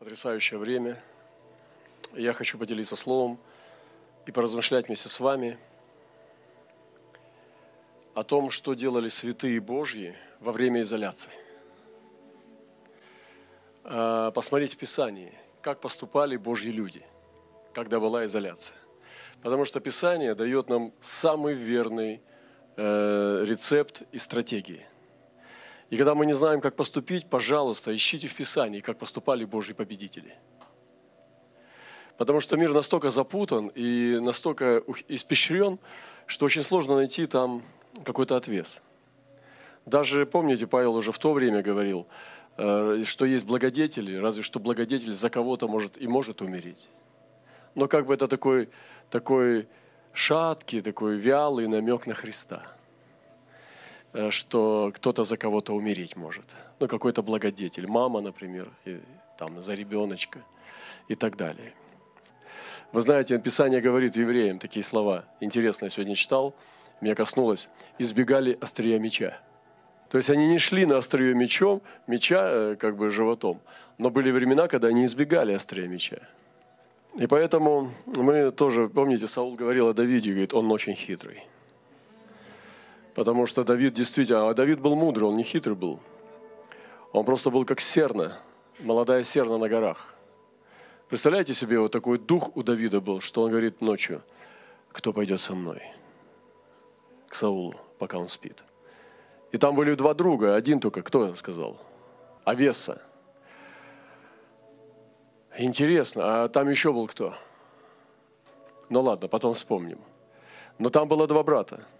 потрясающее время. Я хочу поделиться словом и поразмышлять вместе с вами о том, что делали святые Божьи во время изоляции. А, посмотреть в Писании, как поступали Божьи люди, когда была изоляция. Потому что Писание дает нам самый верный э, рецепт и стратегии. И когда мы не знаем, как поступить, пожалуйста, ищите в Писании, как поступали Божьи победители. Потому что мир настолько запутан и настолько испещрен, что очень сложно найти там какой-то отвес. Даже, помните, Павел уже в то время говорил, э, что есть благодетели, разве что благодетель за кого-то может и может умереть. Но как бы это такой, такой шаткий, такой вялый намек на Христа – что кто-то за кого-то умереть может. Ну, какой-то благодетель, мама, например, и, там, за ребеночка и так далее. Вы знаете, Писание говорит евреям такие слова. Интересно, я сегодня читал, меня коснулось. Избегали острия меча. То есть они не шли на острие мечом, меча э, как бы животом, но были времена, когда они избегали острия меча. И поэтому мы тоже, помните, Саул говорил о Давиде, говорит, он очень хитрый. Потому что Давид действительно, а Давид был мудрый, он не хитрый был. Он просто был как серна, молодая серна на горах. Представляете себе, вот такой дух у Давида был, что он говорит ночью, кто пойдет со мной? К Саулу, пока он спит. И там были два друга, один только, кто сказал? Авеса. Интересно, а там еще был кто? Ну ладно, потом вспомним. Но там было два брата –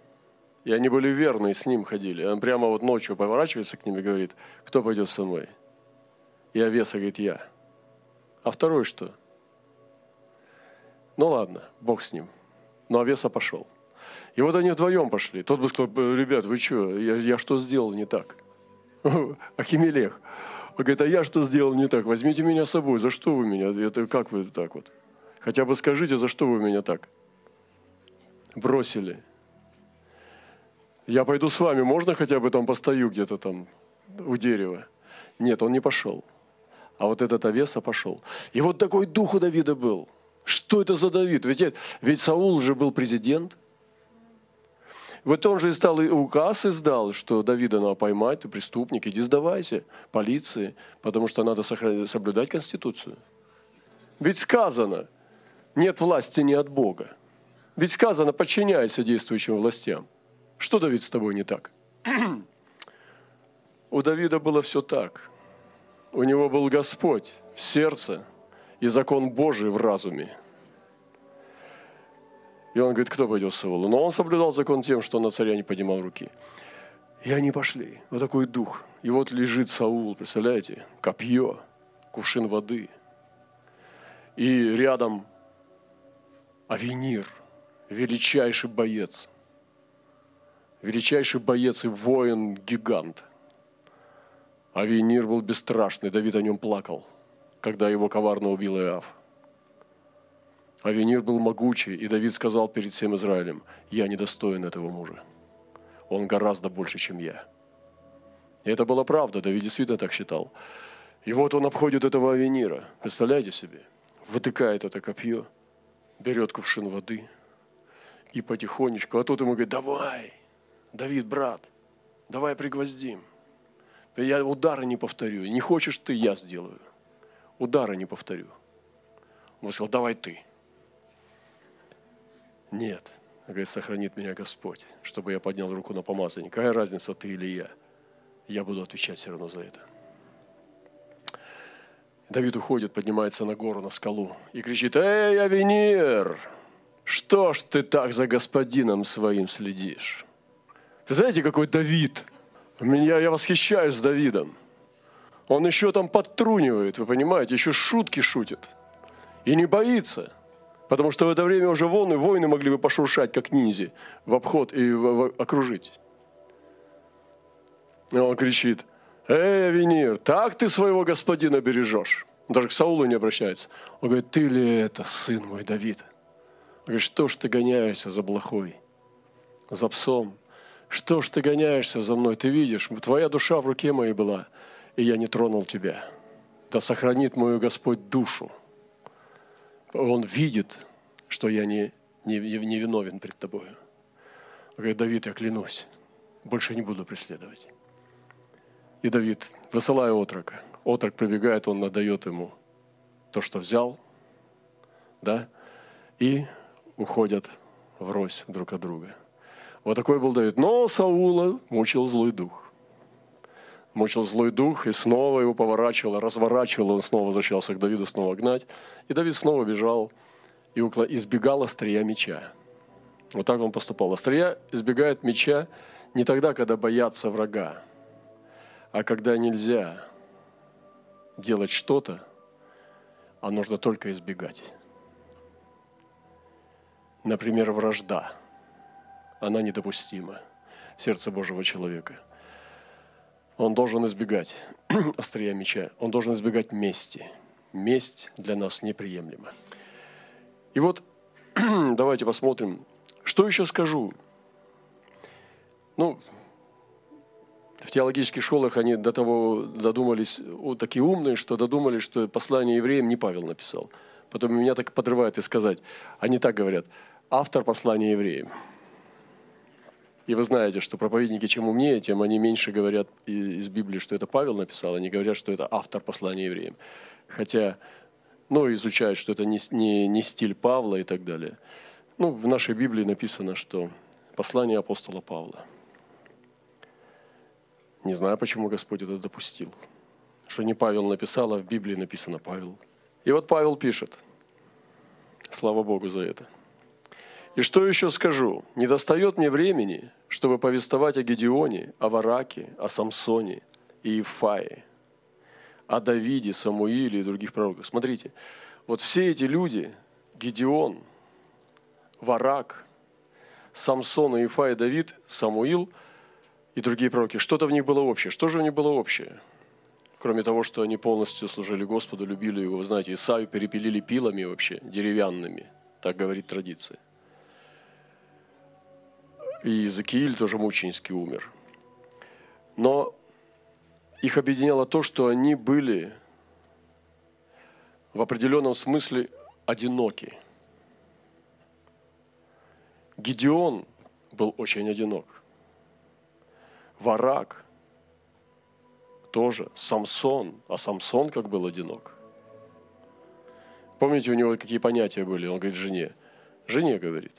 и они были верны, с ним ходили. Он прямо вот ночью поворачивается к ним и говорит, кто пойдет со мной? И Овеса говорит, я. А второй что? Ну ладно, Бог с ним. Но Овеса пошел. И вот они вдвоем пошли. Тот бы сказал, ребят, вы что, я, я что сделал не так? Ахимелех. Он говорит, а я что сделал не так? Возьмите меня с собой. За что вы меня? Это как вы так вот? Хотя бы скажите, за что вы меня так? Бросили. Я пойду с вами, можно хотя бы там постою где-то там у дерева? Нет, он не пошел. А вот этот Овеса пошел. И вот такой дух у Давида был. Что это за Давид? Ведь, ведь Саул же был президент. Вот он же и стал и указ издал, что Давида надо поймать, ты преступник, иди сдавайся полиции, потому что надо соблюдать Конституцию. Ведь сказано, нет власти не от Бога. Ведь сказано, подчиняйся действующим властям. Что, Давид, с тобой не так? У Давида было все так. У него был Господь в сердце и закон Божий в разуме. И он говорит, кто пойдет с Саулу? Но он соблюдал закон тем, что на царя не поднимал руки. И они пошли. Вот такой дух. И вот лежит Саул, представляете? Копье, кувшин воды. И рядом Авенир, величайший боец – величайший боец и воин, гигант. Авенир был бесстрашный, Давид о нем плакал, когда его коварно убил Иав. Авенир был могучий, и Давид сказал перед всем Израилем, я недостоин этого мужа. Он гораздо больше, чем я. И это была правда, Давид действительно так считал. И вот он обходит этого Авенира, представляете себе, вытыкает это копье, берет кувшин воды и потихонечку, а тот ему говорит, давай, Давид, брат, давай пригвоздим. Я удара не повторю. Не хочешь ты, я сделаю. Удара не повторю. Он сказал, давай ты. Нет. Говорит, сохранит меня Господь, чтобы я поднял руку на помазание. Какая разница, ты или я? Я буду отвечать все равно за это. Давид уходит, поднимается на гору, на скалу и кричит, «Эй, Авенир, что ж ты так за господином своим следишь?» Знаете, какой Давид? Меня, я восхищаюсь Давидом. Он еще там подтрунивает, вы понимаете, еще шутки шутит. И не боится. Потому что в это время уже волны, воины могли бы пошуршать, как ниндзя, в обход и в, в, окружить. Он кричит, «Эй, Авенир, так ты своего господина бережешь?» Он даже к Саулу не обращается. Он говорит, «Ты ли это, сын мой Давид?» Он говорит, «Что ж ты гоняешься за блохой, за псом?» Что ж ты гоняешься за мной? Ты видишь, твоя душа в руке моей была, и я не тронул тебя. да сохранит мою Господь душу. Он видит, что я не, не, не виновен пред тобою. Он говорит, Давид, я клянусь, больше не буду преследовать. И Давид, высылая отрока, отрок прибегает, он отдает ему то, что взял, да, и уходят врозь друг от друга. Вот такой был Давид. Но Саула мучил злой дух. Мучил злой дух, и снова его поворачивало, разворачивало, он снова возвращался к Давиду, снова гнать. И Давид снова бежал и избегал острия меча. Вот так он поступал. Острия избегает меча не тогда, когда боятся врага, а когда нельзя делать что-то, а нужно только избегать. Например, вражда. Она недопустима в сердце Божьего человека. Он должен избегать острия меча. Он должен избегать мести. Месть для нас неприемлема. И вот давайте посмотрим, что еще скажу. Ну, в теологических школах они до того додумались, вот такие умные, что додумались, что послание евреям не Павел написал. Потом меня так подрывает и сказать. Они так говорят – автор послания евреям. И вы знаете, что проповедники чем умнее, тем они меньше говорят из Библии, что это Павел написал, они говорят, что это автор послания евреям. Хотя, ну, изучают, что это не, не, не стиль Павла и так далее. Ну, в нашей Библии написано, что послание апостола Павла. Не знаю, почему Господь это допустил. Что не Павел написал, а в Библии написано Павел. И вот Павел пишет. Слава Богу за это. И что еще скажу? Не достает мне времени, чтобы повествовать о Гедеоне, о Вараке, о Самсоне и Ифае, о Давиде, Самуиле и других пророках. Смотрите, вот все эти люди, Гедеон, Варак, Самсон, Ифай, Давид, Самуил и другие пророки, что-то в них было общее. Что же у них было общее? Кроме того, что они полностью служили Господу, любили Его. Вы знаете, Исаию перепилили пилами вообще, деревянными. Так говорит традиция. И Иезекииль тоже мученически умер. Но их объединяло то, что они были в определенном смысле одиноки. Гедеон был очень одинок. Варак тоже. Самсон. А Самсон как был одинок. Помните, у него какие понятия были? Он говорит жене. Жене говорит.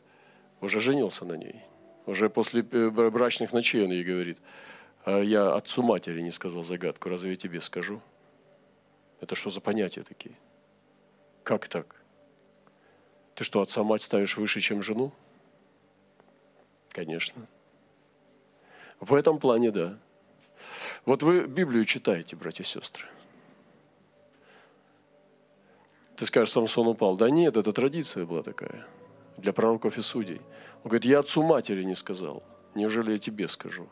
Уже женился на ней. Уже после э, брачных ночей он ей говорит, а я отцу матери не сказал загадку, разве я тебе скажу? Это что за понятия такие? Как так? Ты что, отца мать ставишь выше, чем жену? Конечно. В этом плане да. Вот вы Библию читаете, братья и сестры. Ты скажешь, Самсон упал. Да нет, это традиция была такая для пророков и судей. Он говорит, я отцу матери не сказал. Неужели я тебе скажу?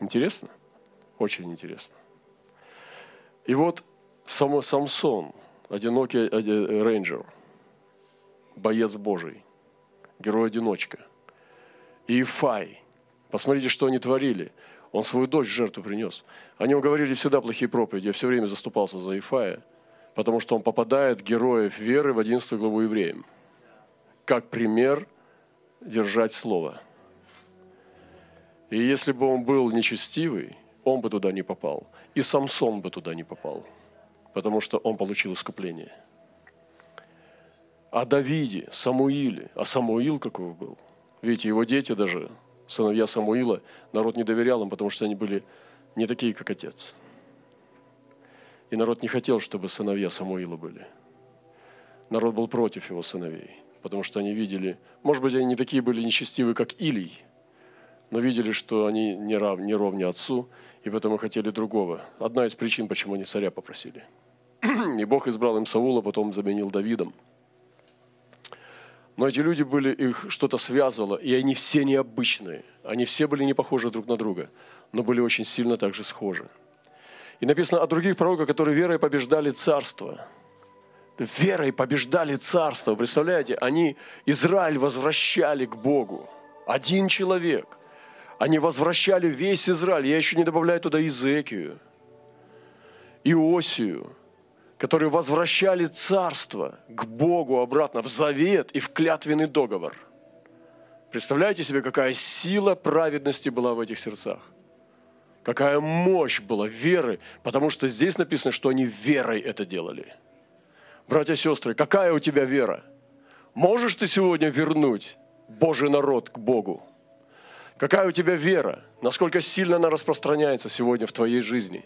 Интересно? Очень интересно. И вот само Самсон, одинокий рейнджер, боец Божий, герой-одиночка. И Ифай. Посмотрите, что они творили. Он свою дочь в жертву принес. Они уговорили всегда плохие проповеди. Я все время заступался за Ифая, потому что он попадает героев веры в 11 главу евреям – как пример держать слово. И если бы он был нечестивый, он бы туда не попал. И Самсон бы туда не попал, потому что он получил искупление. О Давиде, Самуиле, а Самуил какой был. Видите, его дети даже, сыновья Самуила, народ не доверял им, потому что они были не такие, как отец. И народ не хотел, чтобы сыновья Самуила были. Народ был против его сыновей потому что они видели, может быть, они не такие были нечестивы, как Илий, но видели, что они не, рав, не ровня отцу, и поэтому хотели другого. Одна из причин, почему они царя попросили. И Бог избрал им Саула, потом заменил Давидом. Но эти люди были, их что-то связывало, и они все необычные. Они все были не похожи друг на друга, но были очень сильно также схожи. И написано о других пророках, которые верой побеждали царство – верой побеждали царство. Представляете, они Израиль возвращали к Богу. Один человек. Они возвращали весь Израиль. Я еще не добавляю туда Изекию. Иосию, которые возвращали царство к Богу обратно в завет и в клятвенный договор. Представляете себе, какая сила праведности была в этих сердцах? Какая мощь была веры, потому что здесь написано, что они верой это делали. Братья и сестры, какая у тебя вера? Можешь ты сегодня вернуть Божий народ к Богу? Какая у тебя вера? Насколько сильно она распространяется сегодня в твоей жизни?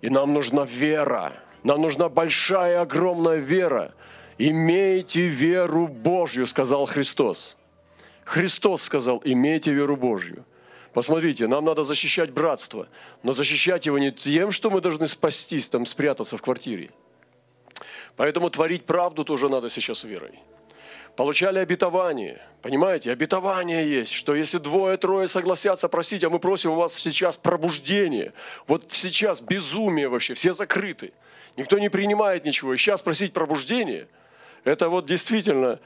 И нам нужна вера. Нам нужна большая, огромная вера. Имейте веру Божью, сказал Христос. Христос сказал, имейте веру Божью. Посмотрите, нам надо защищать братство, но защищать его не тем, что мы должны спастись, там спрятаться в квартире. Поэтому творить правду тоже надо сейчас верой. Получали обетование. Понимаете, обетование есть, что если двое-трое согласятся просить, а мы просим у вас сейчас пробуждение. Вот сейчас безумие вообще, все закрыты. Никто не принимает ничего. И сейчас просить пробуждение, это вот действительно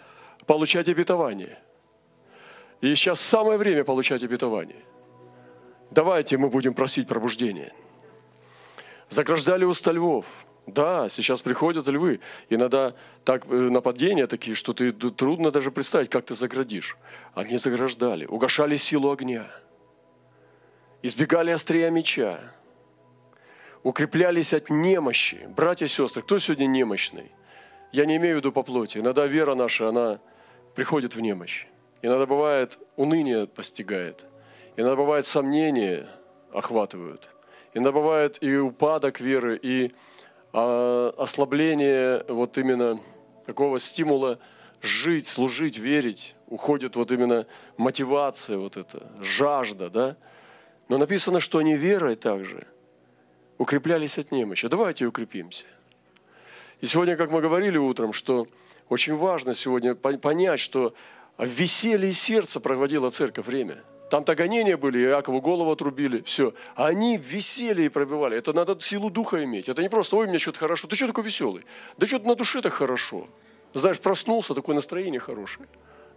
получать обетование. И сейчас самое время получать обетование. Давайте мы будем просить пробуждения. Заграждали уста львов. Да, сейчас приходят львы. Иногда так э, нападения такие, что ты трудно даже представить, как ты заградишь. Они заграждали, угошали силу огня, избегали острия меча, укреплялись от немощи. Братья и сестры, кто сегодня немощный? Я не имею в виду по плоти. Иногда вера наша, она приходит в немощь. Иногда бывает уныние постигает – Иногда бывает сомнения охватывают. Иногда бывает и упадок веры, и а, ослабление вот именно такого стимула жить, служить, верить. Уходит вот именно мотивация вот эта, жажда, да? Но написано, что они верой также укреплялись от немощи. Давайте укрепимся. И сегодня, как мы говорили утром, что очень важно сегодня понять, что в веселье сердца проводила церковь время – там-то гонения были, Иакову голову отрубили, все. А они веселье пробивали. Это надо силу духа иметь. Это не просто, ой, мне что-то хорошо. Ты что такой веселый? Да что-то на душе так хорошо. Знаешь, проснулся, такое настроение хорошее.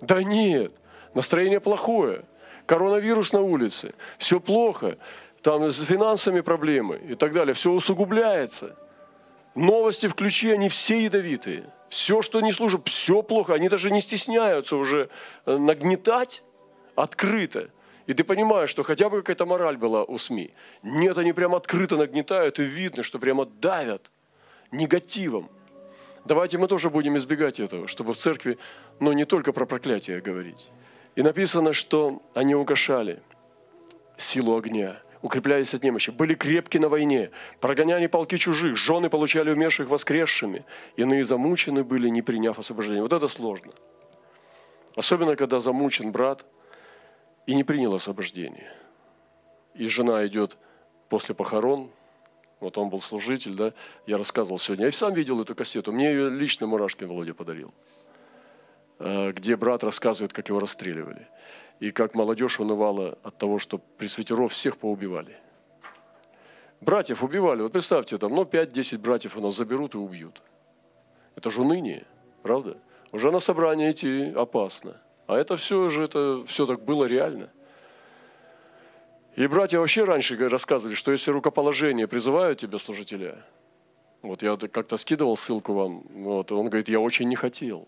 Да нет, настроение плохое. Коронавирус на улице, все плохо. Там с финансами проблемы и так далее. Все усугубляется. Новости включи, они все ядовитые. Все, что не служит, все плохо. Они даже не стесняются уже э, нагнетать открыто. И ты понимаешь, что хотя бы какая-то мораль была у СМИ. Нет, они прямо открыто нагнетают, и видно, что прямо давят негативом. Давайте мы тоже будем избегать этого, чтобы в церкви, ну, не только про проклятие говорить. И написано, что они угошали силу огня, укреплялись от немощи, были крепки на войне, прогоняли полки чужих, жены получали умерших воскресшими, иные замучены были, не приняв освобождения. Вот это сложно. Особенно, когда замучен брат – и не принял освобождение. И жена идет после похорон, вот он был служитель, да, я рассказывал сегодня, я сам видел эту кассету, мне ее лично Мурашкин Володя подарил, э, где брат рассказывает, как его расстреливали, и как молодежь унывала от того, что пресвитеров всех поубивали. Братьев убивали, вот представьте, там, ну, 5-10 братьев у нас заберут и убьют. Это же уныние, правда? Уже на собрание идти опасно. А это все же, это все так было реально. И братья вообще раньше рассказывали, что если рукоположение призывают тебя служителя, вот я как-то скидывал ссылку вам, вот, он говорит, я очень не хотел.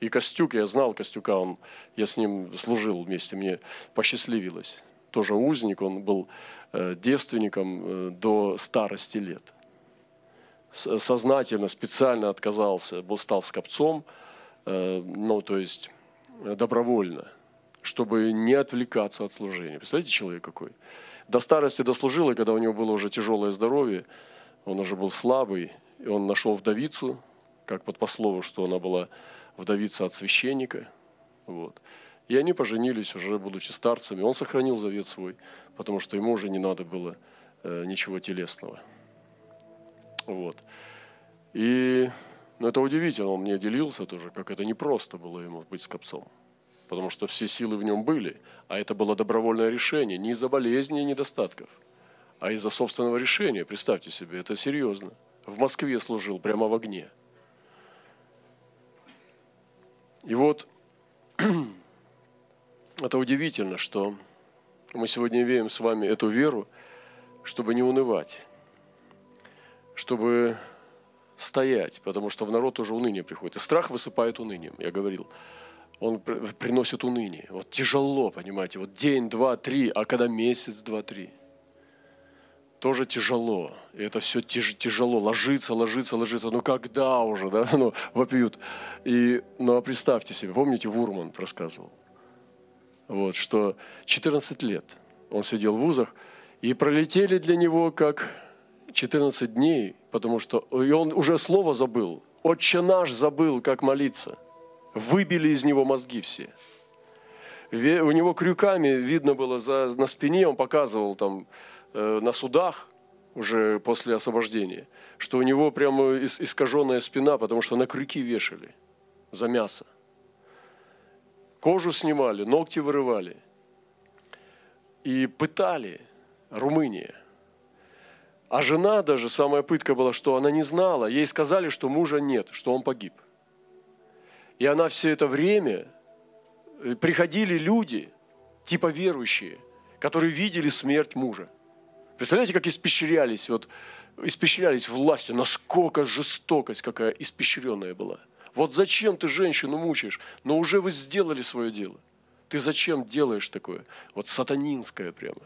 И Костюк, я знал Костюка, он, я с ним служил вместе, мне посчастливилось. Тоже узник, он был э, девственником э, до старости лет. Сознательно, специально отказался, был, стал скопцом, э, ну, то есть добровольно, чтобы не отвлекаться от служения. Представляете, человек какой? До старости дослужил, и когда у него было уже тяжелое здоровье, он уже был слабый, и он нашел вдовицу, как под послову, что она была вдовица от священника. Вот. И они поженились уже, будучи старцами. Он сохранил завет свой, потому что ему уже не надо было э, ничего телесного. Вот. И но это удивительно, он мне делился тоже, как это непросто было ему быть скопцом. Потому что все силы в нем были, а это было добровольное решение, не из-за болезней и недостатков, а из-за собственного решения. Представьте себе, это серьезно. В Москве служил прямо в огне. И вот это удивительно, что мы сегодня имеем с вами эту веру, чтобы не унывать. чтобы стоять, потому что в народ уже уныние приходит. И страх высыпает унынием, я говорил. Он приносит уныние. Вот тяжело, понимаете, вот день, два, три, а когда месяц, два, три. Тоже тяжело. И это все тяж, тяжело. Ложится, ложится, ложится. Ну когда уже, да? Ну, вопьют. И, ну а представьте себе, помните, Вурман рассказывал, вот, что 14 лет он сидел в вузах, и пролетели для него как 14 дней, потому что и он уже слово забыл. Отче наш забыл, как молиться. Выбили из него мозги все. У него крюками видно было за, на спине, он показывал там э, на судах уже после освобождения, что у него прямо искаженная спина, потому что на крюки вешали за мясо. Кожу снимали, ногти вырывали. И пытали Румыния. А жена даже, самая пытка была, что она не знала. Ей сказали, что мужа нет, что он погиб. И она все это время, э, приходили люди, типа верующие, которые видели смерть мужа. Представляете, как испещрялись, вот, испещрялись властью, насколько жестокость какая испещренная была. Вот зачем ты женщину мучаешь? Но уже вы сделали свое дело. Ты зачем делаешь такое? Вот сатанинское прямо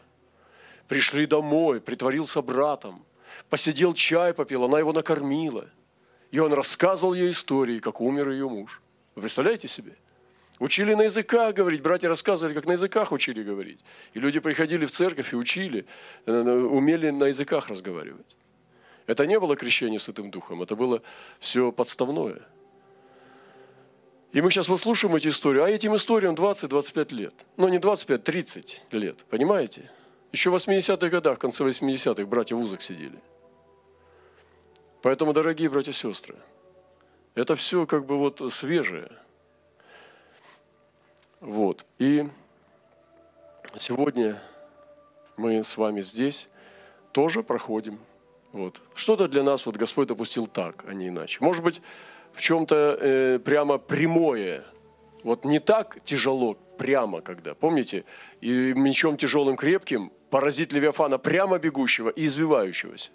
пришли домой, притворился братом, посидел чай попил, она его накормила. И он рассказывал ей истории, как умер ее муж. Вы представляете себе? Учили на языках говорить, братья рассказывали, как на языках учили говорить. И люди приходили в церковь и учили, э, умели на языках разговаривать. Это не было крещение Святым Духом, это было все подставное. И мы сейчас выслушаем эти истории, а этим историям 20-25 лет. Ну, не 25, 30 лет, понимаете? Еще в 80-х годах, в конце 80-х, братья в узах сидели. Поэтому, дорогие братья и сестры, это все как бы вот свежее. Вот. И сегодня мы с вами здесь тоже проходим. Вот. Что-то для нас вот Господь допустил так, а не иначе. Может быть, в чем-то э, прямо прямое. Вот не так тяжело прямо когда. Помните, и мечом тяжелым крепким поразить Левиафана прямо бегущего и извивающегося.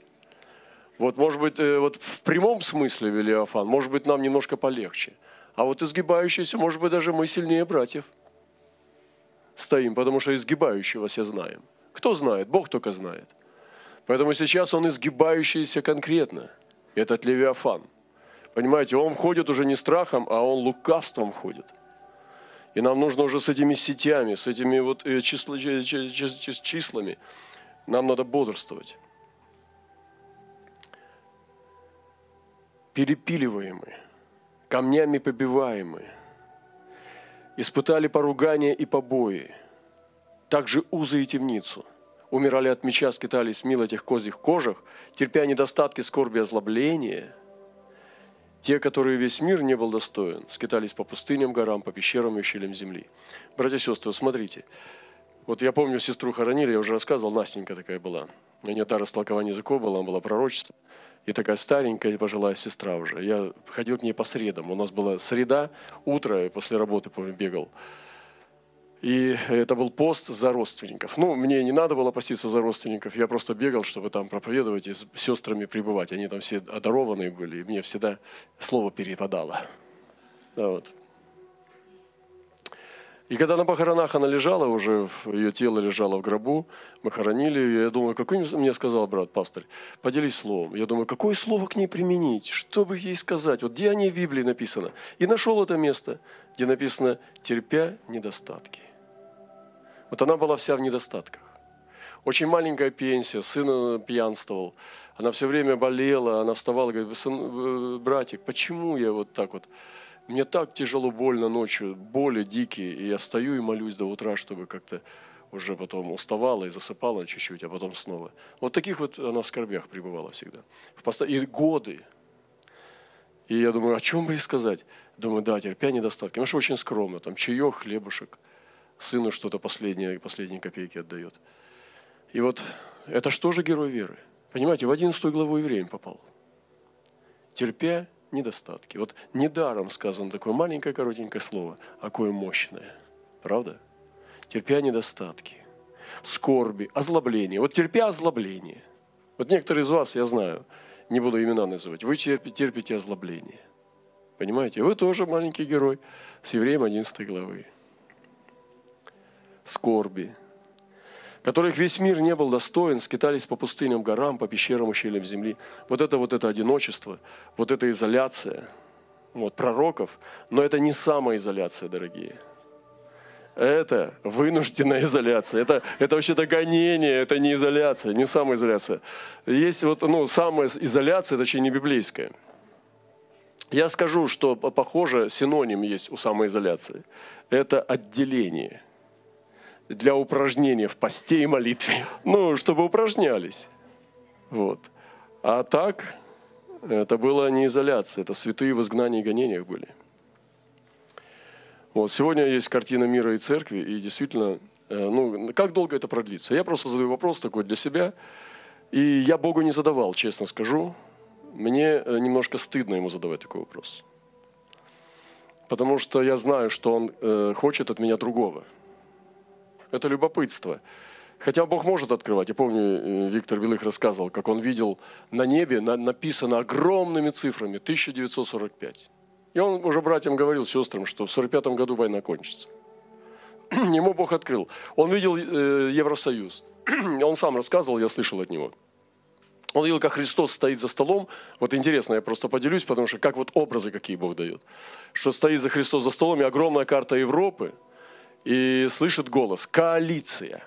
Вот, может быть, э, вот в прямом смысле Левиафан, может быть, нам немножко полегче. А вот изгибающийся, может быть, даже мы сильнее братьев стоим, потому что изгибающего все знаем. Кто знает? Бог только знает. Поэтому сейчас он изгибающийся конкретно. Этот Левиафан. Понимаете, он входит уже не страхом, а он лукавством входит – и нам нужно уже с этими сетями, с этими вот э, числа, числами, нам надо бодрствовать. Перепиливаемые, камнями побиваемые, испытали поругания и побои, также узы и темницу. Умирали от меча, скитались мил этих козьих кожах, терпя недостатки, скорби, озлобления – те, которые весь мир не был достоин, скитались по пустыням, горам, по пещерам и щелям земли. Братья и сестры, смотрите. Вот я помню, сестру хоронили, я уже рассказывал, Настенька такая была. У нее та растолкование языков была, она была пророчество. И такая старенькая пожилая сестра уже. Я ходил к ней по средам. У нас была среда, утро, и после работы помню, бегал. И это был пост за родственников. Ну, мне не надо было поститься за родственников, я просто бегал, чтобы там проповедовать и с сестрами пребывать. Они там все одарованные были, и мне всегда слово перепадало. Вот. И когда на похоронах она лежала уже, ее тело лежало в гробу, мы хоронили ее, я думаю, какой мне сказал брат, пастор, поделись словом. Я думаю, какое слово к ней применить, что бы ей сказать, вот где о ней в Библии написано. И нашел это место, где написано «терпя недостатки». Вот она была вся в недостатках. Очень маленькая пенсия, сын пьянствовал. Она все время болела, она вставала и говорит, сын, э, братик, почему я вот так вот? Мне так тяжело, больно ночью, боли дикие, и я встаю и молюсь до утра, чтобы как-то уже потом уставала и засыпала чуть-чуть, а потом снова. Вот таких вот она в скорбях пребывала всегда. И годы. И я думаю, о чем бы ей сказать? Думаю, да, терпя недостатки. Потому что очень скромно, там чаек, хлебушек – сыну что-то последнее, последние копейки отдает. И вот это что же герой веры? Понимаете, в 11 главу Евреям попал. Терпя недостатки. Вот недаром сказано такое маленькое коротенькое слово, а какое мощное. Правда? Терпя недостатки, скорби, озлобление. Вот терпя озлобление. Вот некоторые из вас, я знаю, не буду имена называть, вы терпите, терпите озлобление. Понимаете? Вы тоже маленький герой с евреем 11 главы. Скорби, которых весь мир не был достоин, скитались по пустыням, горам, по пещерам, ущельям земли. Вот это вот это одиночество, вот эта изоляция вот, пророков, но это не самоизоляция, дорогие. Это вынужденная изоляция. Это, это вообще-то гонение, это не изоляция, не самоизоляция. Есть вот, ну, самоизоляция, точнее, не библейская. Я скажу, что похоже синоним есть у самоизоляции. Это отделение – для упражнения в посте и молитве. Ну, чтобы упражнялись. Вот. А так, это было не изоляция, это святые в изгнании и гонениях были. Вот. Сегодня есть картина мира и церкви, и действительно, э, ну, как долго это продлится? Я просто задаю вопрос такой для себя, и я Богу не задавал, честно скажу. Мне э, немножко стыдно ему задавать такой вопрос. Потому что я знаю, что он э, хочет от меня другого – это любопытство. Хотя Бог может открывать. Я помню, э, Виктор Белых рассказывал, как он видел на небе написано огромными цифрами 1945. И он уже братьям говорил, сестрам, что в 45 году война кончится. Ему Бог открыл. Он видел э, Евросоюз. Он сам рассказывал, я слышал от него. Он видел, как Христос стоит за столом. Вот интересно, я просто поделюсь, потому что как вот образы какие Бог дает. Что стоит за Христос за столом, и огромная карта Европы – и слышит голос «коалиция».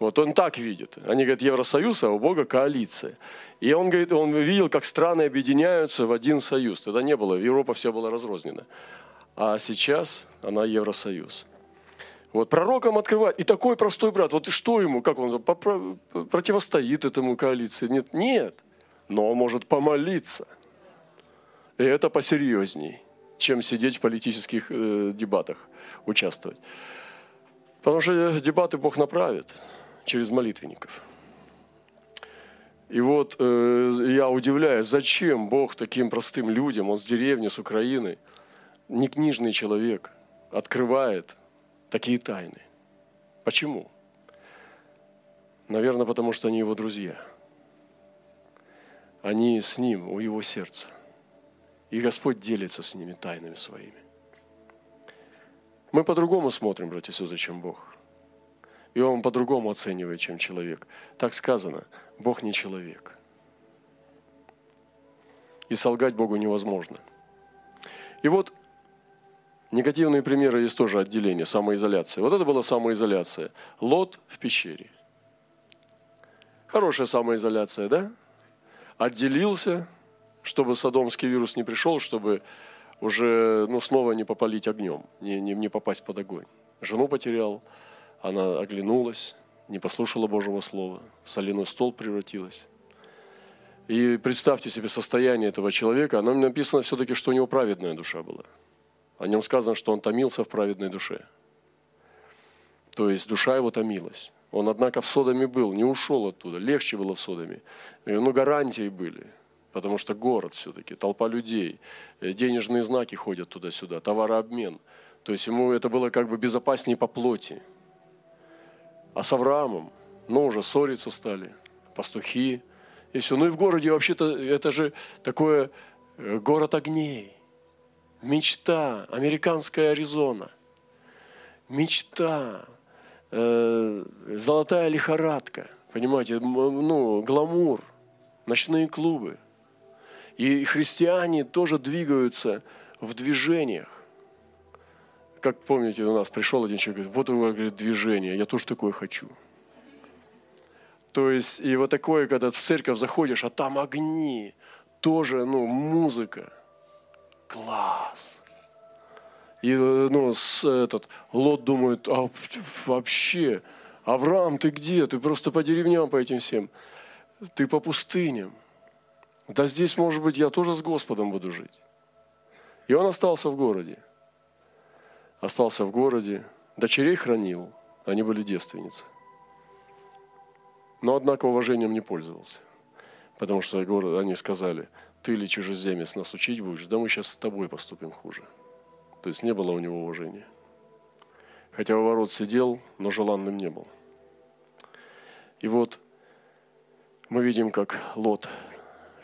Вот он так видит. Они говорят Евросоюз, а у Бога коалиция. И он говорит, он видел, как страны объединяются в один союз. Тогда не было, Европа вся была разрознена. А сейчас она Евросоюз. Вот пророкам открывать. И такой простой брат, вот что ему, как он противостоит этому коалиции? Нет, нет. Но он может помолиться. И это посерьезней, чем сидеть в политических э, дебатах участвовать. Потому что дебаты Бог направит через молитвенников. И вот э, я удивляюсь, зачем Бог таким простым людям, он с деревни, с Украины, не книжный человек, открывает такие тайны. Почему? Наверное, потому что они его друзья. Они с ним, у его сердца. И Господь делится с ними тайнами своими. Мы по-другому смотрим, братья и сестры, чем Бог. И Он по-другому оценивает, чем человек. Так сказано, Бог не человек. И солгать Богу невозможно. И вот негативные примеры есть тоже отделение, самоизоляция. Вот это была самоизоляция. Лот в пещере. Хорошая самоизоляция, да? Отделился, чтобы садомский вирус не пришел, чтобы уже ну, снова не попалить огнем, не, не, не попасть под огонь. Жену потерял, она оглянулась, не послушала Божьего Слова, в соляной стол превратилась. И представьте себе состояние этого человека. Оно написано все-таки, что у него праведная душа была. О нем сказано, что он томился в праведной душе. То есть душа его томилась. Он, однако, в Содоме был, не ушел оттуда. Легче было в Содоме. Ну, гарантии были потому что город все-таки, толпа людей, э, денежные знаки ходят туда-сюда, товарообмен. То есть ему это было как бы безопаснее по плоти. А с Авраамом, ну, уже ссориться стали, пастухи и все. Ну и в городе вообще-то это же такое э, город огней, мечта, американская Аризона, мечта, э, золотая лихорадка, понимаете, ну, гламур, ночные клубы – и христиане тоже двигаются в движениях. Как помните, у нас пришел один человек, говорит, вот у вас говорит, движение, я тоже такое хочу. То есть, и вот такое, когда в церковь заходишь, а там огни, тоже, ну, музыка. Класс. И, ну, с, этот, Лот думает, а вообще, Авраам, ты где? Ты просто по деревням, по этим всем. Ты по пустыням. Да здесь, может быть, я тоже с Господом буду жить. И он остался в городе. Остался в городе, дочерей хранил, они были девственницы. Но, однако, уважением не пользовался. Потому что они сказали, ты ли чужеземец нас учить будешь, да мы сейчас с тобой поступим хуже. То есть не было у него уважения. Хотя у ворот сидел, но желанным не был. И вот мы видим, как Лот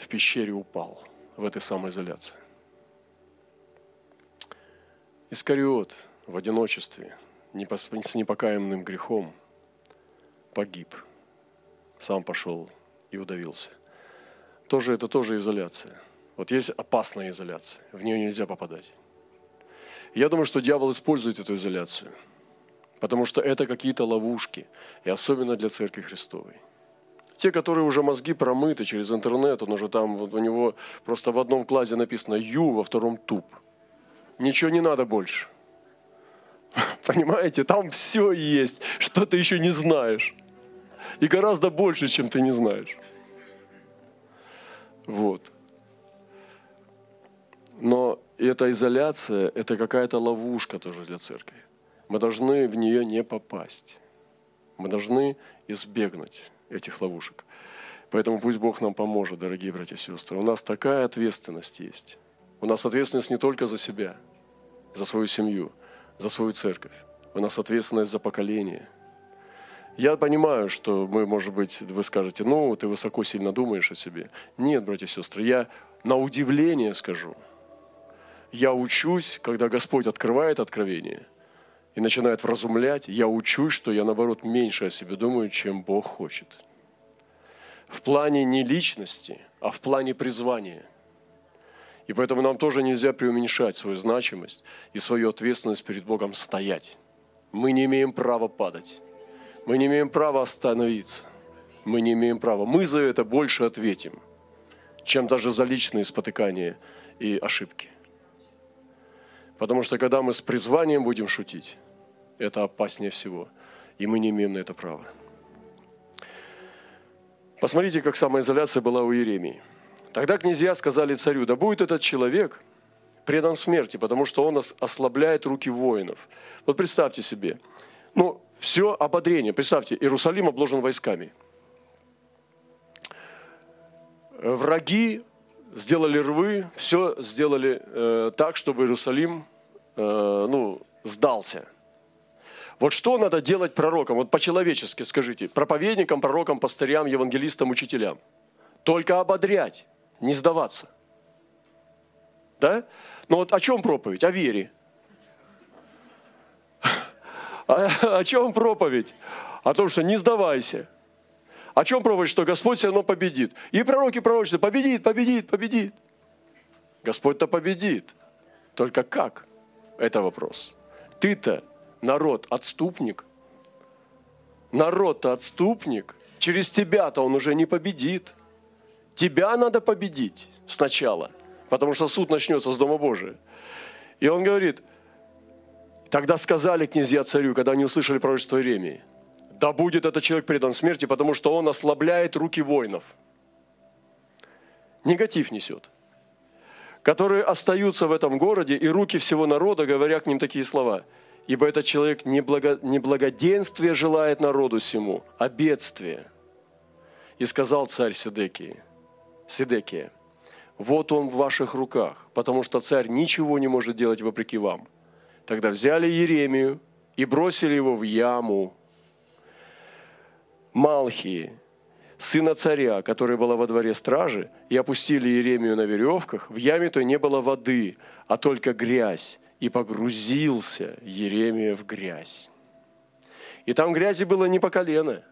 в пещере упал в этой самоизоляции. Искариот в одиночестве, с непокаянным грехом, погиб. Сам пошел и удавился. Тоже это тоже изоляция. Вот есть опасная изоляция, в нее нельзя попадать. Я думаю, что дьявол использует эту изоляцию, потому что это какие-то ловушки, и особенно для Церкви Христовой. Те, которые уже мозги промыты через интернет, он уже там, вот у него просто в одном классе написано «ю», во втором «туп». Ничего не надо больше. Понимаете, там все есть, что ты еще не знаешь. И гораздо больше, чем ты не знаешь. Вот. Но эта изоляция – это какая-то ловушка тоже для церкви. Мы должны в нее не попасть. Мы должны избегнуть этих ловушек. Поэтому пусть Бог нам поможет, дорогие братья и сестры. У нас такая ответственность есть. У нас ответственность не только за себя, за свою семью, за свою церковь. У нас ответственность за поколение. Я понимаю, что мы, может быть, вы скажете, ну, ты высоко сильно думаешь о себе. Нет, братья и сестры, я на удивление скажу. Я учусь, когда Господь открывает откровение и начинает вразумлять, я учусь, что я, наоборот, меньше о себе думаю, чем Бог хочет. В плане не личности, а в плане призвания. И поэтому нам тоже нельзя преуменьшать свою значимость и свою ответственность перед Богом стоять. Мы не имеем права падать. Мы не имеем права остановиться. Мы не имеем права. Мы за это больше ответим, чем даже за личные спотыкания и ошибки. Потому что когда мы с призванием будем шутить, это опаснее всего. И мы не имеем на это права. Посмотрите, как самоизоляция была у Иеремии. Тогда князья сказали царю, да будет этот человек предан смерти, потому что он ослабляет руки воинов. Вот представьте себе, ну, все ободрение. Представьте, Иерусалим обложен войсками. Враги сделали рвы, все сделали э, так, чтобы Иерусалим ну, сдался. Вот что надо делать пророкам? Вот по-человечески скажите. Проповедникам, пророкам, пастырям, евангелистам, учителям. Только ободрять, не сдаваться. Да? Но вот о чем проповедь? О вере. О, о чем проповедь? О том, что не сдавайся. О чем проповедь? Что Господь все равно победит. И пророки пророчества победит, победит, победит. Господь-то победит. Только как? Это вопрос. Ты-то народ отступник. Народ-то отступник. Через тебя-то он уже не победит. Тебя надо победить сначала, потому что суд начнется с Дома Божия. И он говорит, Тогда сказали князья царю, когда они услышали пророчество Иеремии, да будет этот человек предан смерти, потому что он ослабляет руки воинов. Негатив несет. Которые остаются в этом городе, и руки всего народа, говоря к ним такие слова. Ибо этот человек не, благо, не благоденствие желает народу сему, а бедствие. И сказал царь Сидекии, Сидекия, вот он в ваших руках, потому что царь ничего не может делать вопреки вам – Тогда взяли Еремию и бросили его в яму. Малхии, сына царя, который была во дворе стражи, и опустили Еремию на веревках. В яме то не было воды, а только грязь. И погрузился Еремия в грязь. И там грязи было не по колено,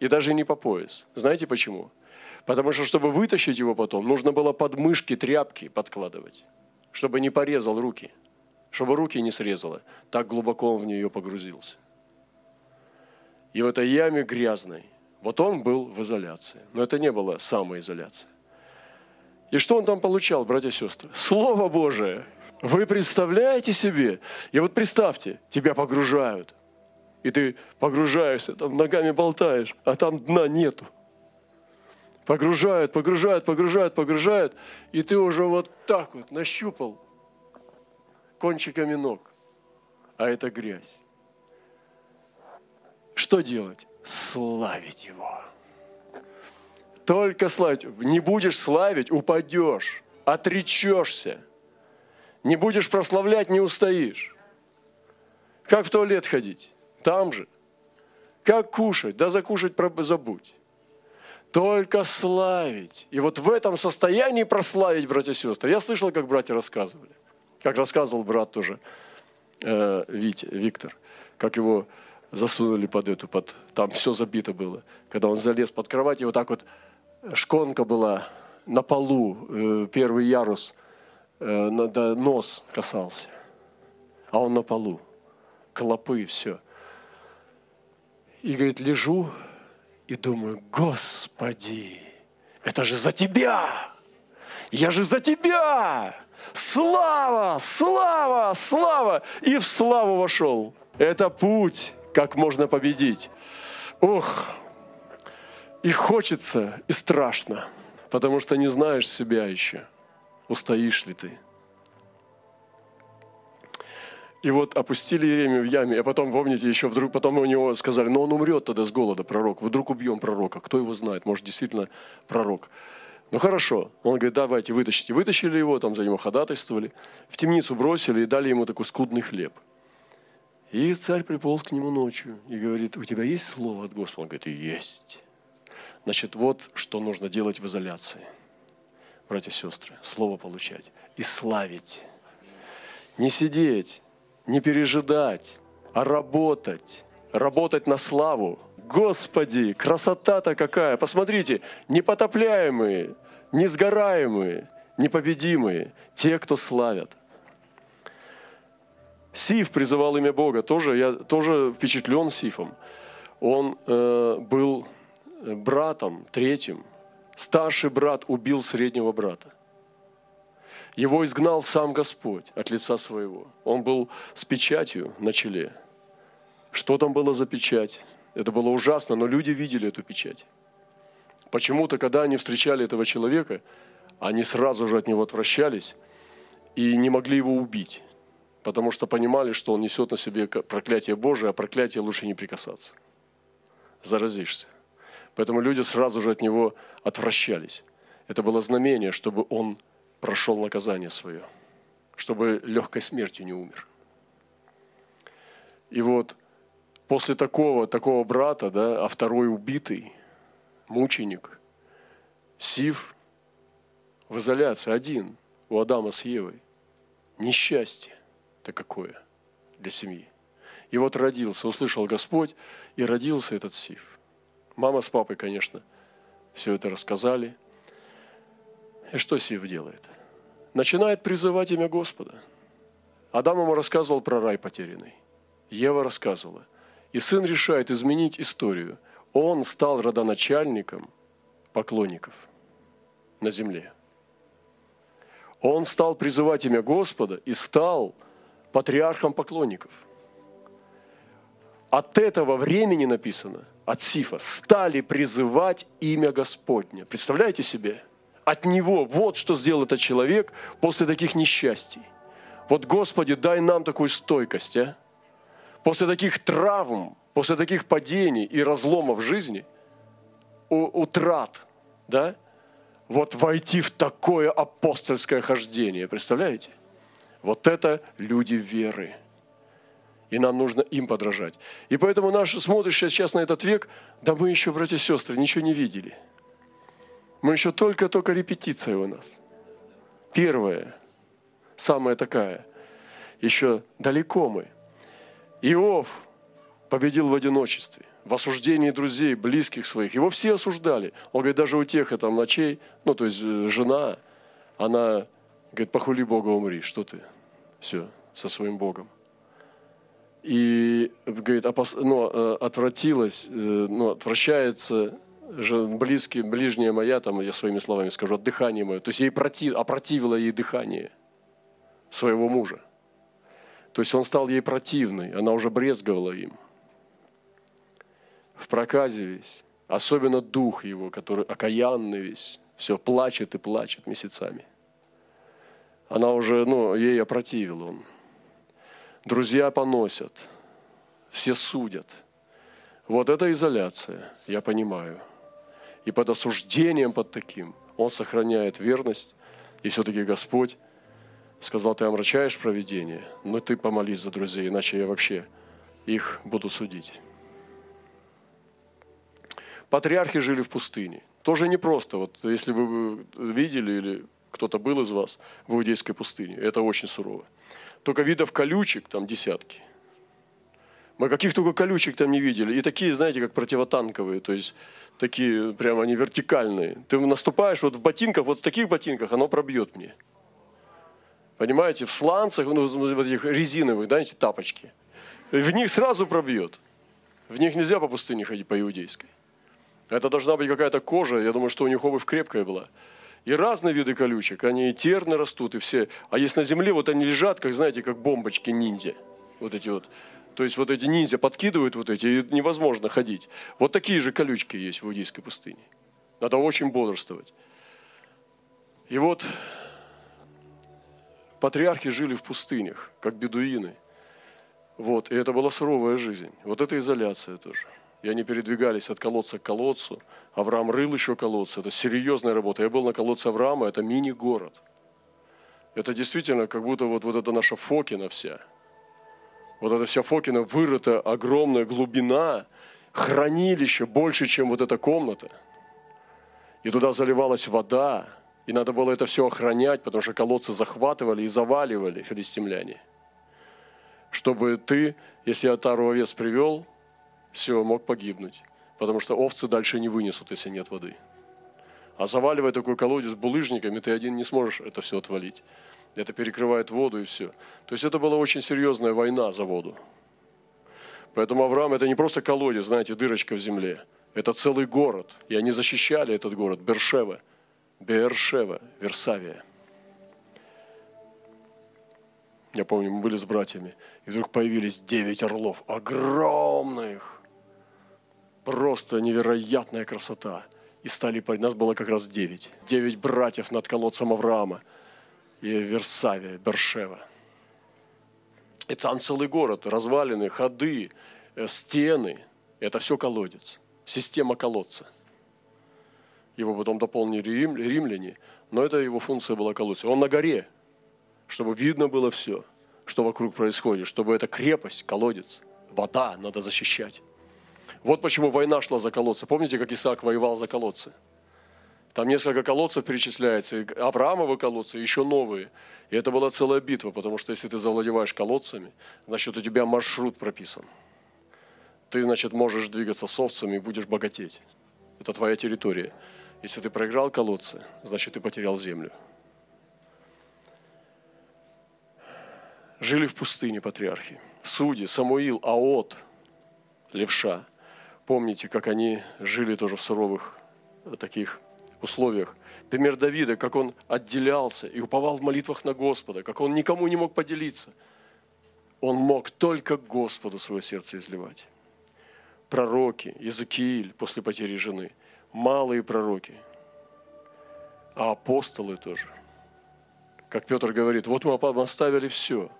и даже не по пояс. Знаете почему? Потому что, чтобы вытащить его потом, нужно было подмышки тряпки подкладывать, чтобы не порезал руки – чтобы руки не срезало. Так глубоко он в нее погрузился. И в этой яме грязной, вот он был в изоляции. Но это не было самоизоляция. И что он там получал, братья и сестры? Слово Божие. Вы представляете себе? И вот представьте, тебя погружают. И ты погружаешься, там ногами болтаешь, а там дна нету. Погружают, погружают, погружают, погружают, и ты уже вот так вот нащупал кончиками ног, а это грязь. Что делать? Славить Его. Только славить. Не будешь славить, упадешь, отречешься. Не будешь прославлять, не устоишь. Как в туалет ходить? Там же. Как кушать? Да закушать забудь. только славить. И вот в этом состоянии прославить, братья и сестры. Я слышал, как братья рассказывали. Как рассказывал брат тоже, э, Витя, Виктор, как его засунули под эту, под, там все забито было. Когда он залез под кровать, и вот так вот шконка была на полу, э, первый ярус, э, да, нос касался. А он на полу, клопы, все. И говорит, лежу и думаю, Господи, это же за Тебя! Я же за Тебя! Слава, слава, слава! И в славу вошел. Это путь, как можно победить. Ох, и хочется, и страшно, потому что не знаешь себя еще, устоишь ли ты. И вот опустили Иеремию в яме, а потом, помните, еще вдруг, потом у него сказали, но он умрет тогда с голода, пророк, вдруг убьем пророка, кто его знает, может, действительно пророк. Ну хорошо, он говорит, давайте, вытащите. Вытащили его, там за него ходатайствовали, в темницу бросили и дали ему такой скудный хлеб. И царь приполз к нему ночью и говорит, у тебя есть слово от Господа? Он говорит, есть. Значит, вот что нужно делать в изоляции. Братья и сестры, слово получать и славить. Не сидеть, не пережидать, а работать. Работать на славу. Господи, красота-то какая! Посмотрите, непотопляемые, несгораемые, непобедимые, те, кто славят. Сиф призывал имя Бога, тоже, я тоже впечатлен Сифом. Он э, был братом, третьим. Старший брат убил среднего брата. Его изгнал сам Господь от лица своего. Он был с печатью на челе. Что там было за печать? Это было ужасно, но люди видели эту печать. Почему-то, когда они встречали этого человека, они сразу же от него отвращались и не могли его убить, потому что понимали, что он несет на себе проклятие Божие, а проклятие лучше не прикасаться. Заразишься. Поэтому люди сразу же от него отвращались. Это было знамение, чтобы он прошел наказание свое, чтобы легкой смертью не умер. И вот после такого, такого брата, да, а второй убитый, мученик, Сив в изоляции один у Адама с Евой. Несчастье-то какое для семьи. И вот родился, услышал Господь, и родился этот Сив. Мама с папой, конечно, все это рассказали – и что Сив делает? Начинает призывать имя Господа. Адам ему рассказывал про рай потерянный. Ева рассказывала. И сын решает изменить историю. Он стал родоначальником поклонников на земле. Он стал призывать имя Господа и стал патриархом поклонников. От этого времени написано, от Сифа, стали призывать имя Господне. Представляете себе? от Него. Вот что сделал этот человек после таких несчастий. Вот, Господи, дай нам такую стойкость, а? После таких травм, после таких падений и разломов жизни, утрат, да, вот войти в такое апостольское хождение, представляете? Вот это люди веры. И нам нужно им подражать. И поэтому наш, смотришь сейчас на этот век, да мы еще, братья и сестры, ничего не видели – мы еще только-только репетиция у нас. Первая, самая такая. Еще далеко мы. Иов победил в одиночестве, в осуждении друзей, близких своих. Его все осуждали. Он говорит, даже у тех там ночей, ну то есть э, жена, она говорит, похули Бога, умри, что ты? Все, со своим Богом. И, говорит, опас, ну, э, отвратилась, э, ну, отвращается близкие, ближняя моя, там я своими словами скажу, от дыхания мое. То есть ей против, опротивило ей дыхание своего мужа. То есть он стал ей противный, она уже брезговала им. В проказе весь, особенно дух его, который окаянный весь, все плачет и плачет месяцами. Она уже, ну, ей опротивил он. Друзья поносят, все судят. Вот это изоляция, я понимаю – и под осуждением под таким он сохраняет верность. И все-таки Господь сказал, ты омрачаешь проведение, но ты помолись за друзей, иначе я вообще их буду судить. Патриархи жили в пустыне. Тоже непросто. Вот если вы видели или кто-то был из вас в Иудейской пустыне, это очень сурово. Только видов колючек там десятки. Мы каких только колючек там не видели. И такие, знаете, как противотанковые, то есть такие прямо они вертикальные. Ты наступаешь вот в ботинках, вот в таких ботинках оно пробьет мне. Понимаете, в сланцах, ну, в этих резиновых, знаете, тапочки. В них сразу пробьет. В них нельзя по пустыне ходить по-иудейской. Это должна быть какая-то кожа, я думаю, что у них обувь крепкая была. И разные виды колючек, они и терны растут, и все. А есть на земле, вот они лежат, как, знаете, как бомбочки ниндзя. Вот эти вот. То есть вот эти ниндзя подкидывают вот эти, и невозможно ходить. Вот такие же колючки есть в Иудейской пустыне. Надо очень бодрствовать. И вот патриархи жили в пустынях, как бедуины. Вот, и это была суровая жизнь. Вот это изоляция тоже. И они передвигались от колодца к колодцу. Авраам рыл еще колодцы. Это серьезная работа. Я был на колодце Авраама, это мини-город. Это действительно как будто вот, вот это наша Фокина вся. Вот эта вся Фокина вырыта, огромная глубина, хранилище больше, чем вот эта комната. И туда заливалась вода, и надо было это все охранять, потому что колодцы захватывали и заваливали филистимляне. Чтобы ты, если я тару овец привел, все, мог погибнуть. Потому что овцы дальше не вынесут, если нет воды. А заваливая такой колодец булыжниками, ты один не сможешь это все отвалить. Это перекрывает воду и все. То есть это была очень серьезная война за воду. Поэтому Авраам это не просто колодец, знаете, дырочка в земле. Это целый город. И они защищали этот город, Бершева. Бершева, Версавия. Я помню, мы были с братьями, и вдруг появились девять орлов, огромных, просто невероятная красота. И стали, нас было как раз девять. Девять братьев над колодцем Авраама и Версавия, Бершева. И там целый город, развалины, ходы, э, стены. Это все колодец, система колодца. Его потом дополнили рим, римляне, но это его функция была колодец. Он на горе, чтобы видно было все, что вокруг происходит, чтобы эта крепость, колодец, вода надо защищать. Вот почему война шла за колодцы. Помните, как Исаак воевал за колодцы? Там несколько колодцев перечисляется, Авраамовы колодцы, еще новые. И это была целая битва, потому что если ты завладеваешь колодцами, значит у тебя маршрут прописан. Ты, значит, можешь двигаться с овцами и будешь богатеть. Это твоя территория. Если ты проиграл колодцы, значит ты потерял землю. Жили в пустыне патриархи. Судьи, Самуил, Аот, Левша. Помните, как они жили тоже в суровых таких условиях. Пример Давида, как он отделялся и уповал в молитвах на Господа, как он никому не мог поделиться. Он мог только Господу свое сердце изливать. Пророки, Иезекииль после потери жены, малые пророки, а апостолы тоже. Как Петр говорит, вот мы оставили все,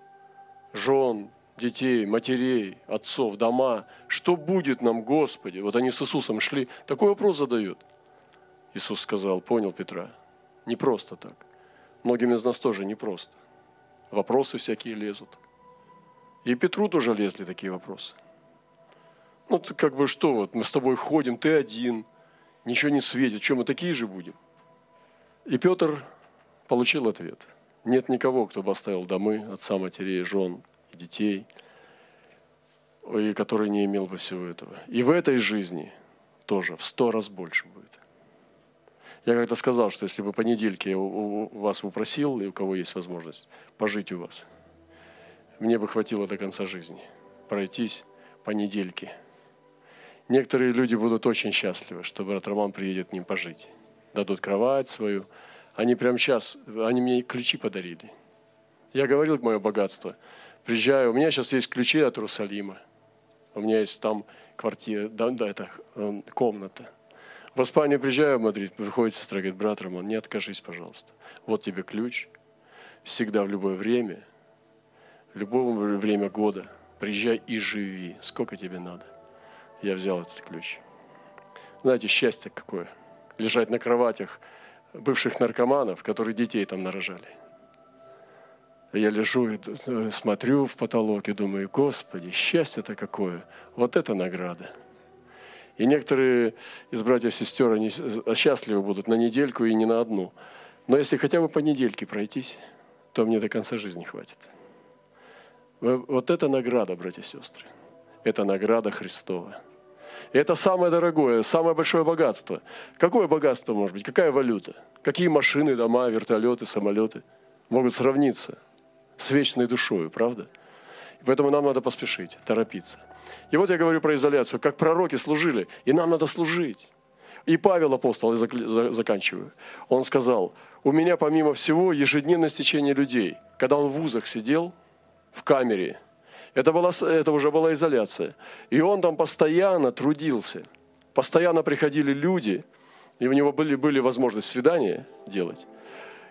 жен, детей, матерей, отцов, дома. Что будет нам, Господи? Вот они с Иисусом шли. Такой вопрос задают – Иисус сказал, понял Петра, не просто так. Многим из нас тоже не просто. Вопросы всякие лезут. И Петру тоже лезли такие вопросы. Ну, ты как бы что, вот мы с тобой ходим, ты один, ничего не светит, что мы такие же будем? И Петр получил ответ. Нет никого, кто бы оставил домы, отца, матерей, жен детей, и который не имел бы всего этого. И в этой жизни тоже в сто раз больше будет. Я когда сказал, что если бы по недельке я у вас упросил, и у кого есть возможность, пожить у вас, мне бы хватило до конца жизни пройтись по недельке. Некоторые люди будут очень счастливы, что брат Роман приедет к ним пожить. Дадут кровать свою. Они прямо сейчас, они мне ключи подарили. Я говорил мое богатство. Приезжаю, у меня сейчас есть ключи от Иерусалима. У меня есть там квартира, да, да, это э, комната. В Испанию приезжаю в Мадрид, выходит сестра, говорит, брат Роман, не откажись, пожалуйста. Вот тебе ключ. Всегда в любое время, в любое время года приезжай и живи. Сколько тебе надо. Я взял этот ключ. Знаете, счастье какое. Лежать на кроватях бывших наркоманов, которые детей там нарожали. Я лежу и э, смотрю в потолок и думаю, Господи, счастье-то какое. Вот это награда. И некоторые из братьев и сестер, они счастливы будут на недельку и не на одну. Но если хотя бы по недельке пройтись, то мне до конца жизни хватит. Вот это награда, братья и сестры. Это награда Христова. Это самое дорогое, самое большое богатство. Какое богатство может быть? Какая валюта? Какие машины, дома, вертолеты, самолеты могут сравниться с вечной душой, правда? Поэтому нам надо поспешить, торопиться. И вот я говорю про изоляцию, как пророки служили, и нам надо служить. И Павел апостол, я заканчиваю, он сказал, у меня помимо всего ежедневное стечение людей. Когда он в вузах сидел, в камере, это, была, это уже была изоляция. И он там постоянно трудился. Постоянно приходили люди, и у него были, были возможности свидания делать.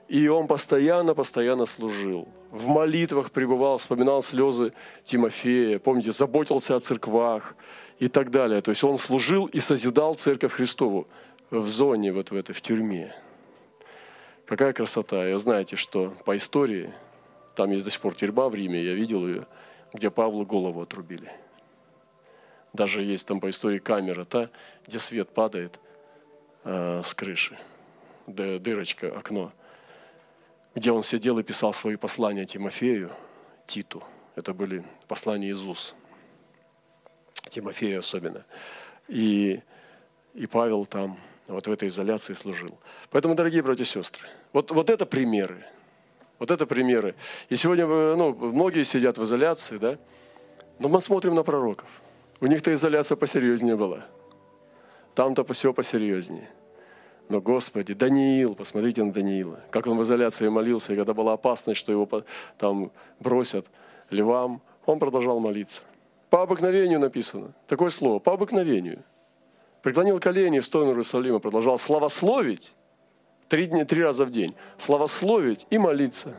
И он постоянно, постоянно служил. В молитвах пребывал, вспоминал слезы Тимофея, помните, заботился о церквах и так далее. То есть он служил и созидал церковь Христову в зоне, вот в этой, в тюрьме. Какая красота. И знаете, что по истории, там есть до сих пор тюрьма в Риме, я видел ее, где Павлу голову отрубили. Даже есть там по истории камера та, где свет падает э, с крыши, дырочка, окно, где он сидел и писал свои послания Тимофею, Титу. Это были послания Иисус, Тимофею особенно. И, и Павел там вот в этой изоляции служил. Поэтому, дорогие братья и сестры, вот, вот это примеры – вот это примеры. И сегодня ну, многие сидят в изоляции, да? Но мы смотрим на пророков. У них-то изоляция посерьезнее была. Там-то все посерьезнее. Но, Господи, Даниил, посмотрите на Даниила, как он в изоляции молился, и когда была опасность, что его там бросят львам, он продолжал молиться. По обыкновению написано, такое слово, по обыкновению. Преклонил колени в сторону Иерусалима, продолжал славословить, Три, дня, три раза в день. Славословить и молиться.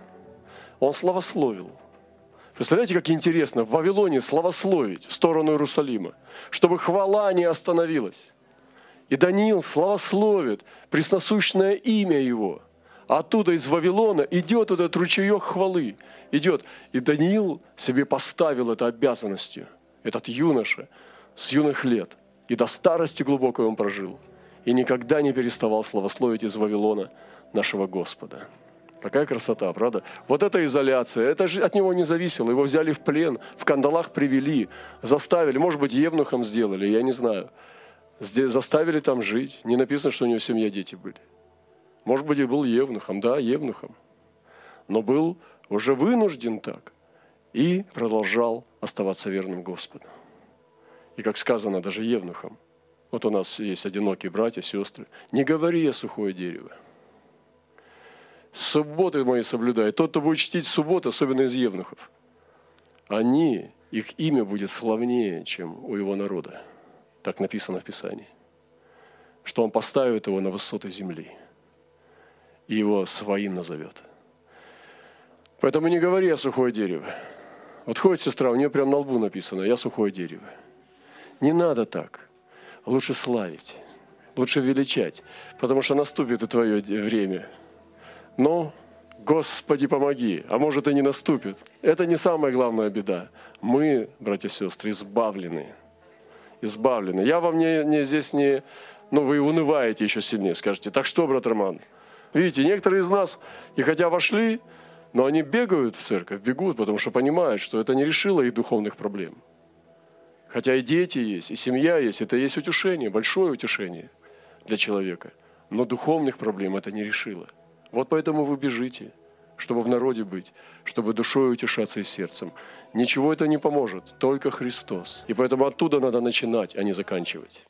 Он славословил. Представляете, как интересно, в Вавилоне славословить в сторону Иерусалима, чтобы хвала не остановилась. И Даниил славословит пресносущное имя его. Оттуда из Вавилона идет этот ручеек хвалы. Идет. И Даниил себе поставил это обязанностью. Этот юноша с юных лет. И до старости глубокой он прожил и никогда не переставал славословить из Вавилона нашего Господа. Какая красота, правда? Вот эта изоляция, это же от него не зависело. Его взяли в плен, в кандалах привели, заставили, может быть, евнухом сделали, я не знаю. Заставили там жить. Не написано, что у него семья, дети были. Может быть, и был евнухом, да, евнухом. Но был уже вынужден так. И продолжал оставаться верным Господу. И, как сказано, даже евнухом – вот у нас есть одинокие братья, сестры. Не говори я сухое дерево. Субботы мои соблюдай. Тот, кто будет чтить субботу, особенно из евнухов, они, их имя будет славнее, чем у его народа. Так написано в Писании. Что он поставит его на высоты земли и его своим назовет. Поэтому не говори о сухое дерево. Вот ходит сестра, у нее прямо на лбу написано, я сухое дерево. Не надо так лучше славить, лучше величать, потому что наступит и твое время. Но, Господи, помоги, а может и не наступит. Это не самая главная беда. Мы, братья и сестры, избавлены. Избавлены. Я вам не, не здесь не... Ну, вы унываете еще сильнее, скажете, так что, брат Роман? Видите, некоторые из нас, и хотя вошли, но они бегают в церковь, бегут, потому что понимают, что это не решило их духовных проблем. Хотя и дети есть, и семья есть, это есть утешение, большое утешение для человека. Но духовных проблем это не решило. Вот поэтому вы бежите, чтобы в народе быть, чтобы душой утешаться и сердцем. Ничего это не поможет, только Христос. И поэтому оттуда надо начинать, а не заканчивать.